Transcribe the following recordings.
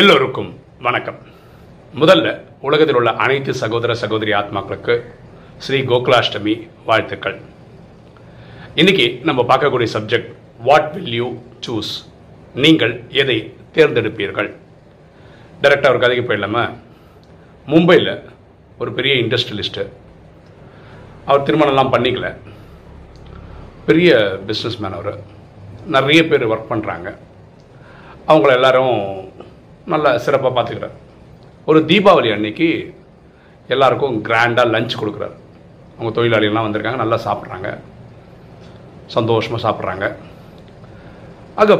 எல்லோருக்கும் வணக்கம். முதல்ல உலகத்தில் உள்ள அனைத்து சகோதர சகோதரி ஆத்மாக்களுக்கு ஸ்ரீ கோகுலாஷ்டமி வாழ்த்துக்கள். இன்னைக்கு நம்ம பார்க்கக்கூடிய subject what will you choose நீங்கள் எதை தேர்ந்தெடுப்பீர்கள்? டைரக்டாக ஒரு கதைக்கு போயிடலாமா? மும்பையில் ஒரு பெரிய இண்டஸ்ட்ரியலிஸ்ட்டு அவர் திருமணம்லாம் பண்ணிக்கல. பெரிய பிஸ்னஸ் மேன் அவர். நிறைய பேர் ஒர்க் பண்ணுறாங்க அவங்கள எல்லாரும் நல்லா சிறப்பாக பார்த்துக்கிறார் ஒரு தீபாவளி அன்னைக்கு எல்லாருக்கும் கிராண்டாக லஞ்ச் கொடுக்குறாரு. அவங்க தொழிலாளிகள்லாம் வந்திருக்காங்க நல்லா சாப்பிட்றாங்க. சந்தோஷமாக சாப்பிட்றாங்க. அங்கே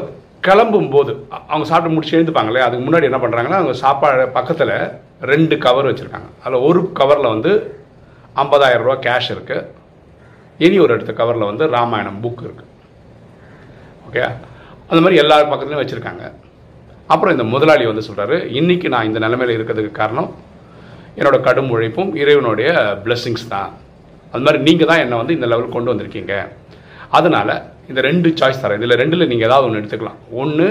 கிளம்பும்போது அவங்க சாப்பிட்டு முடிச்சு எழுந்துப்பாங்களே அதுக்கு முன்னாடி என்ன பண்ணுறாங்கன்னா அவங்க சாப்பாடு பக்கத்தில் ரெண்டு கவர் வச்சுருக்காங்க. அதில் ஒரு கவரில் வந்து 50000 ரூபா கேஷ் இருக்குது இனி ஒரு இடத்த கவரில் வந்து ராமாயணம் புக் இருக்குது ஓகே அந்த மாதிரி எல்லா பக்கத்துலையும் வச்சுருக்காங்க. அப்புறம் இந்த முதலாளி வந்து சொல்கிறாரு இன்றைக்கி நான் இந்த நிலைமையில் இருக்கிறதுக்கு காரணம் என்னோட கடும் உழைப்பும் இறைவனுடைய பிளெஸ்ஸிங்ஸ் தான். அது மாதிரி நீங்கள் தான் என்னை வந்து இந்த லெவலுக்கு கொண்டு வந்திருக்கீங்க. அதனால் இந்த ரெண்டு சாய்ஸ் தரேன். இதில் ரெண்டில் நீங்கள் ஏதாவது ஒன்று எடுத்துக்கலாம். ஒன்று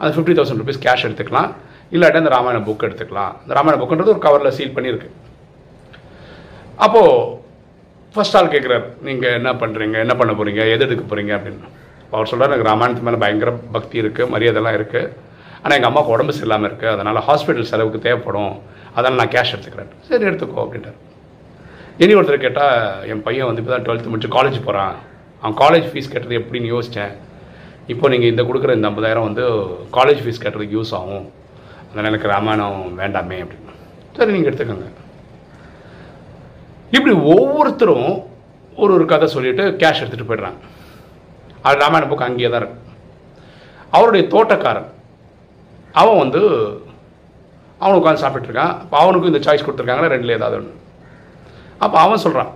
அந்த ஃபிஃப்டி தௌசண்ட் ருபீஸ் கேஷ் எடுத்துக்கலாம். இல்லாட்டி அந்த ராமாயண புக் எடுத்துக்கலாம். இந்த ராமாயண புக்குன்றது ஒரு கவரில் சீல் பண்ணியிருக்கு. அப்போது ஃபஸ்ட் ஆள் கேட்குறாரு நீங்கள் என்ன பண்ணுறீங்க என்ன பண்ண போகிறீங்க எது எடுக்க போகிறீங்க அப்படின்னு. அவர் சொல்கிறார் எனக்கு ராமாயணத்து மேலே பயங்கர பக்தி இருக்குது மரியாதைலாம் இருக்குது ஆனால் எங்கள் அம்மாவுக்கு உடம்பு சரியில்லாமல் இருக்குது அதனால் ஹாஸ்பிட்டல் செலவுக்கு தேவைப்படும். அதனால் நான் கேஷ் எடுத்துக்கிறேன். சரி எடுத்துக்கோ அப்படின்ட்டார். இனி ஒருத்தர் கேட்டால் என் பையன் வந்து இப்போ தான் டுவெல்த்து முடிச்சு காலேஜ் போகிறான் அவன் காலேஜ் ஃபீஸ் கட்டுறது எப்படின்னு யோசித்தேன் இப்போ நீங்கள் இந்த கொடுக்குற இந்த ஐம்பதாயிரம் வந்து காலேஜ் ஃபீஸ் கட்டுறதுக்கு யூஸ் ஆகும். அதனால் எனக்கு ராமாயணம் வேண்டாமே அப்படின்னு. சரி நீங்கள் எடுத்துக்கோங்க. இப்படி ஒவ்வொருத்தரும் ஒரு ஒரு கதை சொல்லிட்டு கேஷ் எடுத்துகிட்டு போயிடுறாங்க. அது ராமாயண புக் அங்கேயே தான் இருக்கு. அவருடைய தோட்டக்காரன் அவன் வந்து அவன் உட்காந்து சாப்பிட்டுட்டு அப்போ அவனுக்கும் இந்த சாய்ஸ் கொடுத்துருக்காங்களா? ரெண்டில் ஏதாவது ஒன்று அப்போ அவன் சொல்கிறான்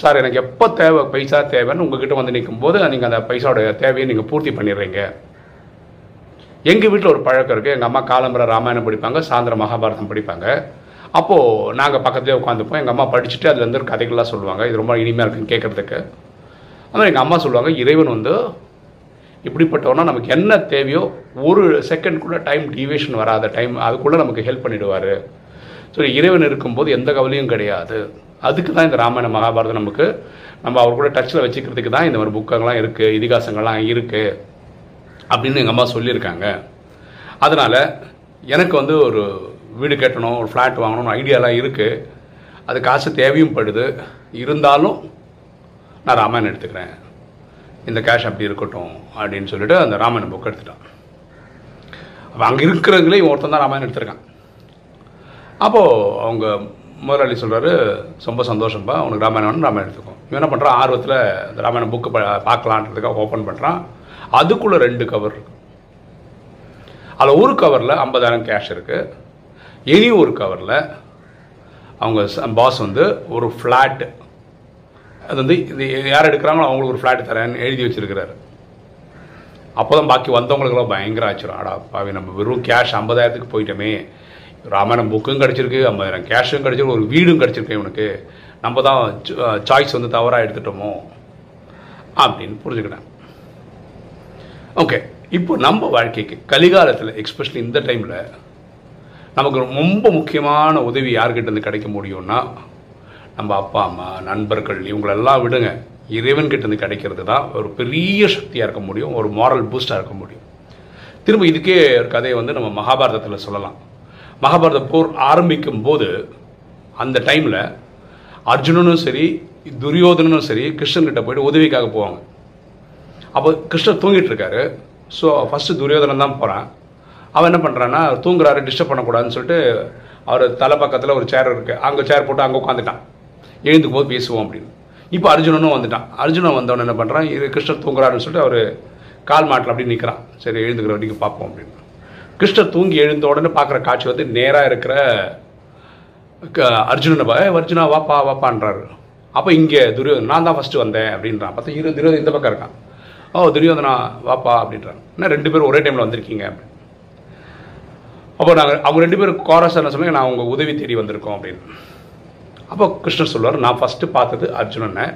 சார் எனக்கு எப்போ தேவை பைசா தேவைன்னு உங்ககிட்ட வந்து நிற்கும் போது நீங்கள் அந்த பைசாவோட தேவையை நீங்கள் பூர்த்தி பண்ணிடுறீங்க. எங்கள் வீட்டில் ஒரு பழக்கம் இருக்குது எங்கள் அம்மா காலம்பர ராமாயணம் படிப்பாங்க சாயந்தரம் மகாபாரதம் படிப்பாங்க. அப்போது நாங்கள் பக்கத்துலேயே உட்காந்துப்போம் எங்கள் அம்மா படிச்சுட்டு அதுலேருந்து கதைகள்லாம் சொல்லுவாங்க. இது ரொம்ப இனிமையாக இருக்குன்னு கேட்குறதுக்கு அதனால் எங்கள் அம்மா சொல்லுவாங்க இறைவன் வந்து இப்படிப்பட்டவனா நமக்கு என்ன தேவையோ ஒரு செகண்ட்குள்ளே டைம் டிவியேஷன் வராத டைம் அதுக்குள்ளே நமக்கு ஹெல்ப் பண்ணிடுவார். ஸோ இறைவன் இருக்கும்போது எந்த கவலையும் கிடையாது. அதுக்கு தான் இந்த ராமாயண மகாபாரதம் நமக்கு நம்ம அவர் கூட டச்சில் வச்சுக்கிறதுக்கு தான் இந்த மாதிரி புக்கங்கள்லாம் இருக்குது இதிகாசங்கள்லாம் இருக்குது அப்படின்னு எங்கள் அம்மா சொல்லியிருக்காங்க. அதனால் எனக்கு வந்து ஒரு வீடு கட்டணும் ஒரு ஃப்ளாட் வாங்கணும்னு ஐடியாலாம் இருக்குது அது காசு தேவையும் படுது. இருந்தாலும் நான் ராமாயணம் எடுத்துக்கிறேன். இந்த கேஷ் அப்படி இருக்கட்டும் அப்படின்னு சொல்லிட்டு அந்த ராமாயண புக் எடுத்துட்டான். அப்போ அங்கே இருக்கிறவங்களே ஒருத்தன் தான் ராமாயணம் எடுத்திருக்கான். அப்போது அவங்க முதலாளி சொல்கிறாரு ரொம்ப சந்தோஷம்ப்பா உனக்கு ராமாயணம் ராமாயணம் எடுத்துக்கும் இவன் என்ன பண்ணுறான் ஆர்வத்தில் இந்த ராமாயணம் புக்கு பார்க்கலான்றதுக்காக ஓப்பன் பண்ணுறான் அதுக்குள்ளே ரெண்டு கவர் இருக்கு. அதில் ஒரு கவரில் ஐம்பதாயிரம் கேஷ் இருக்குது இனி ஒரு கவரில் அவங்க பாஸ் வந்து ஒரு ஃப்ளாட் அது வந்து இது யார் எடுக்கிறாங்களோ அவங்களுக்கு ஒரு ஃப்ளாட் தரேன்னு எழுதி வச்சிருக்கிறாரு. அப்போ தான் பாக்கி வந்தவங்களுக்கெல்லாம் பயங்கர ஆச்சிரும் ஆடா பாவி நம்ம வெறும் கேஷ் ஐம்பதாயிரத்துக்கு போயிட்டோமே. ராமாயணம் புக்கும் கிடச்சிருக்கு ஐம்பதாயிரம் கேஷும் கிடச்சிருக்கு ஒரு வீடும் கிடச்சிருக்கு இவனுக்கு. நம்ம தான் சாய்ஸ் வந்து தவறாக எடுத்துட்டோமோ? அப்படின்னு புரிஞ்சுக்கிட்டேன். ஓகே இப்போ நம்ம வாழ்க்கைக்கு கலிகாலத்தில் எக்ஸ்பெஷலி இந்த டைமில் நமக்கு ரொம்ப முக்கியமான உதவி யார்கிட்ட இருந்து கிடைக்க முடியும்னா நம்ம அப்பா அம்மா நண்பர்கள் இவங்களெல்லாம் விடுங்க. இறைவன்கிட்ட இருந்து கிடைக்கிறது தான் ஒரு பெரிய சக்தியாக இருக்க முடியும் ஒரு மாரல் பூஸ்டாக இருக்க முடியும். திரும்ப இதுக்கே ஒரு கதையை வந்து நம்ம மகாபாரதத்தில் சொல்லலாம். மகாபாரத போர் ஆரம்பிக்கும் போது அந்த டைமில் அர்ஜுனனும் சரி துரியோதனனும் சரி கிருஷ்ணன்கிட்ட போயிட்டு உதவிக்காக போவாங்க. அப்போ கிருஷ்ணர் தூங்கிட்டு இருக்காரு. ஸோ ஃபஸ்ட்டு துரியோதனன் தான் போகிறான் அவன் என்ன பண்ணுறான்னா தூங்குறாரு டிஸ்டர்ப் பண்ணக்கூடாதுன்னு சொல்லிட்டு அவர் தலை பக்கத்தில் ஒரு சேர் இருக்குது அங்கே சேர் போட்டு அங்கே உட்காந்துட்டான். எழுந்துக்கும் போது பேசுவோம் அப்படின்னு. இப்போ அர்ஜுனனும் வந்துட்டான். அர்ஜுனன் வந்தவன் என்ன பண்ணுறான் இது கிருஷ்ணர் தூங்குறாருன்னு சொல்லிட்டு அவர் கால் மாட்டில் அப்படி நிற்கிறான் சரி எழுந்துக்கிற வரைக்கும் பார்ப்போம் அப்படின்னு. கிருஷ்ணர் தூங்கி எழுந்த உடனே பார்க்குற காட்சி வந்து நேராக இருக்கிற க- அர்ஜுனனை பா அர்ஜுனா வாப்பா வாப்பான்றாரு அப்போ இங்கே துரியோதன் நான் தான் ஃபஸ்ட்டு வந்தேன் அப்படின்றான். பார்த்தா இரு துரியோதன் இந்த பக்கம் இருக்கான். ஓ துரியோதனா வாப்பா அப்படின்றான். என்ன ரெண்டு பேரும் ஒரே டைமில் வந்திருக்கீங்க அப்படின்னு. அப்போ நாங்கள் அவங்க ரெண்டு பேரும் கோரஸ் என்ன சொன்னாங்க? நான் உங்கள் உதவி தேடி வந்திருக்கோம் அப்படின்னு. அப்போ கிருஷ்ணர் சொல்லுவார் நான் ஃபஸ்ட்டு பார்த்தது அர்ஜுனனை.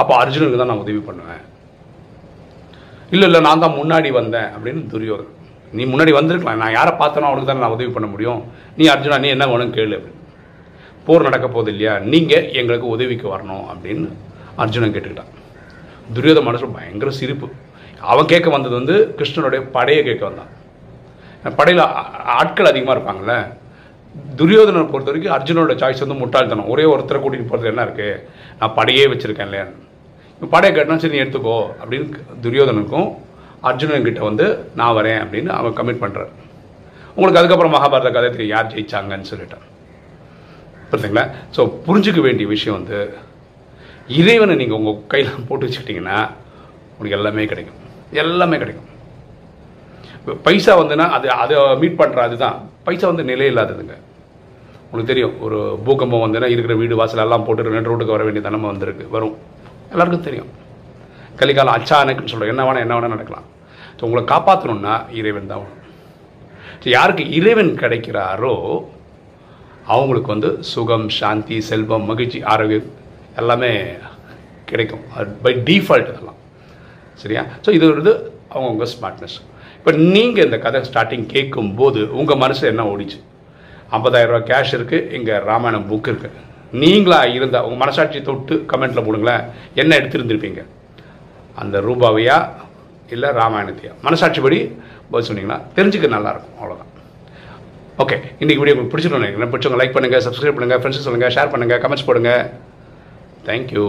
அப்போ அர்ஜுனனுக்கு தான் நான் உதவி பண்ணுவேன். இல்லை இல்லை நான் தான் முன்னாடி வந்தேன் அப்படின்னு துரியோதன். நீ முன்னாடி வந்திருக்கலாம். நான் யாரை பார்த்தனோ அவனுக்கு தான் நான் உதவி பண்ண முடியும். நீ அர்ஜுனா நீ என்ன வேணும் கேளு. அப்படின்னு போர் நடக்க போகுது இல்லையா? நீங்கள் எங்களுக்கு உதவிக்கு வரணும் அப்படின்னு அர்ஜுனன் கேட்டுக்கிட்டான். துரியோத மனசு பயங்கர சிரிப்பு. அவன் கேட்க வந்தது வந்து கிருஷ்ணனுடைய படையை கேட்க வந்தான். படையில் ஆட்கள் அதிகமாக இருப்பாங்கள்ல துரியோதனை பொறுத்த வரைக்கும் அர்ஜுனோட சாய்ஸ் வந்து முட்டாள்தனம். ஒரே ஒருத்தரை கூட்டிகிட்டு போகிறது என்ன இருக்குது நான் படையே வச்சுருக்கேன் இல்லையா? படையை கட்டினா சரி நீ எடுத்துக்கோ அப்படின்னு துரியோதனுக்கும் அர்ஜுனன்கிட்ட வந்து நான் வரேன் அப்படின்னு அவன் கமிட் பண்ணுறார் உங்களுக்கு அதுக்கப்புறம் மகாபாரத கதை தெரியும் யார் ஜெயிச்சாங்கன்னு சொல்லிட்டேன் புரிஞ்சுங்களா ஸோ புரிஞ்சுக்க வேண்டிய விஷயம் வந்து இறைவனை நீங்கள் உங்கள் கையில் போட்டு வச்சுக்கிட்டிங்கன்னா உங்களுக்கு எல்லாமே கிடைக்கும். எல்லாமே கிடைக்கும். பைசா வந்துன்னா அது அதை மீட் பண்ணுற அதுதான். பைசா வந்து நிலை இல்லாததுங்க. உங்களுக்கு தெரியும் ஒரு பூகம்பம் வந்துன்னா இருக்கிற வீடு வாசல் எல்லாம் போட்டு ரெண்டு ரோட்டுக்கு வர வேண்டிய தனமை வந்திருக்கு வரும். எல்லாருக்கும் தெரியும். கலிகாலம் அச்சானக்குன்னு சொல்கிறோம் என்ன வேணால் என்ன வேணால் நடக்கலாம். ஸோ உங்களை காப்பாற்றணும்னா இறைவன் தான் ஸோ யாருக்கு இறைவன் கிடைக்கிறாரோ அவங்களுக்கு வந்து சுகம் சாந்தி செல்வம் மகிழ்ச்சி ஆரோக்கியம் எல்லாமே கிடைக்கும். பை டீஃபால்ட் இதெல்லாம். சரியா? ஸோ இது வந்து அவங்கவுங்க ஸ்மார்ட்னஸ் இப்போ நீங்கள் இந்த கதை ஸ்டார்டிங் கேட்கும்போது உங்கள் மனசு என்ன ஓடிச்சு? ஐம்பதாயிரம் ரூபா கேஷ் இருக்குது இங்கே ராமாயணம் புக் இருக்குது நீங்களா இருந்தால் உங்கள் மனசாட்சி தொட்டு கமெண்ட்டில் போடுங்களேன். என்ன எடுத்துருந்துருப்பீங்க? அந்த ரூபாவையா இல்லை ராமாயணத்தையா? மனசாட்சிப்படி பதில் சொன்னீங்கன்னா தெரிஞ்சுக்க நல்லாயிருக்கும் அவ்வளோதான் ஓகே இன்றைக்கி வீடியோ உங்களுக்கு பிடிச்சிருக்கோம் நினைக்கிறேன். பிடிச்சவங்க லைக் பண்ணுங்கள் சப்ஸ்கிரைப் பண்ணுங்கள் ஃப்ரெண்ட்ஸ் சொல்லுங்கள் ஷேர் பண்ணுங்கள் கமெண்ட்ஸ் போடுங்க. தேங்க்யூ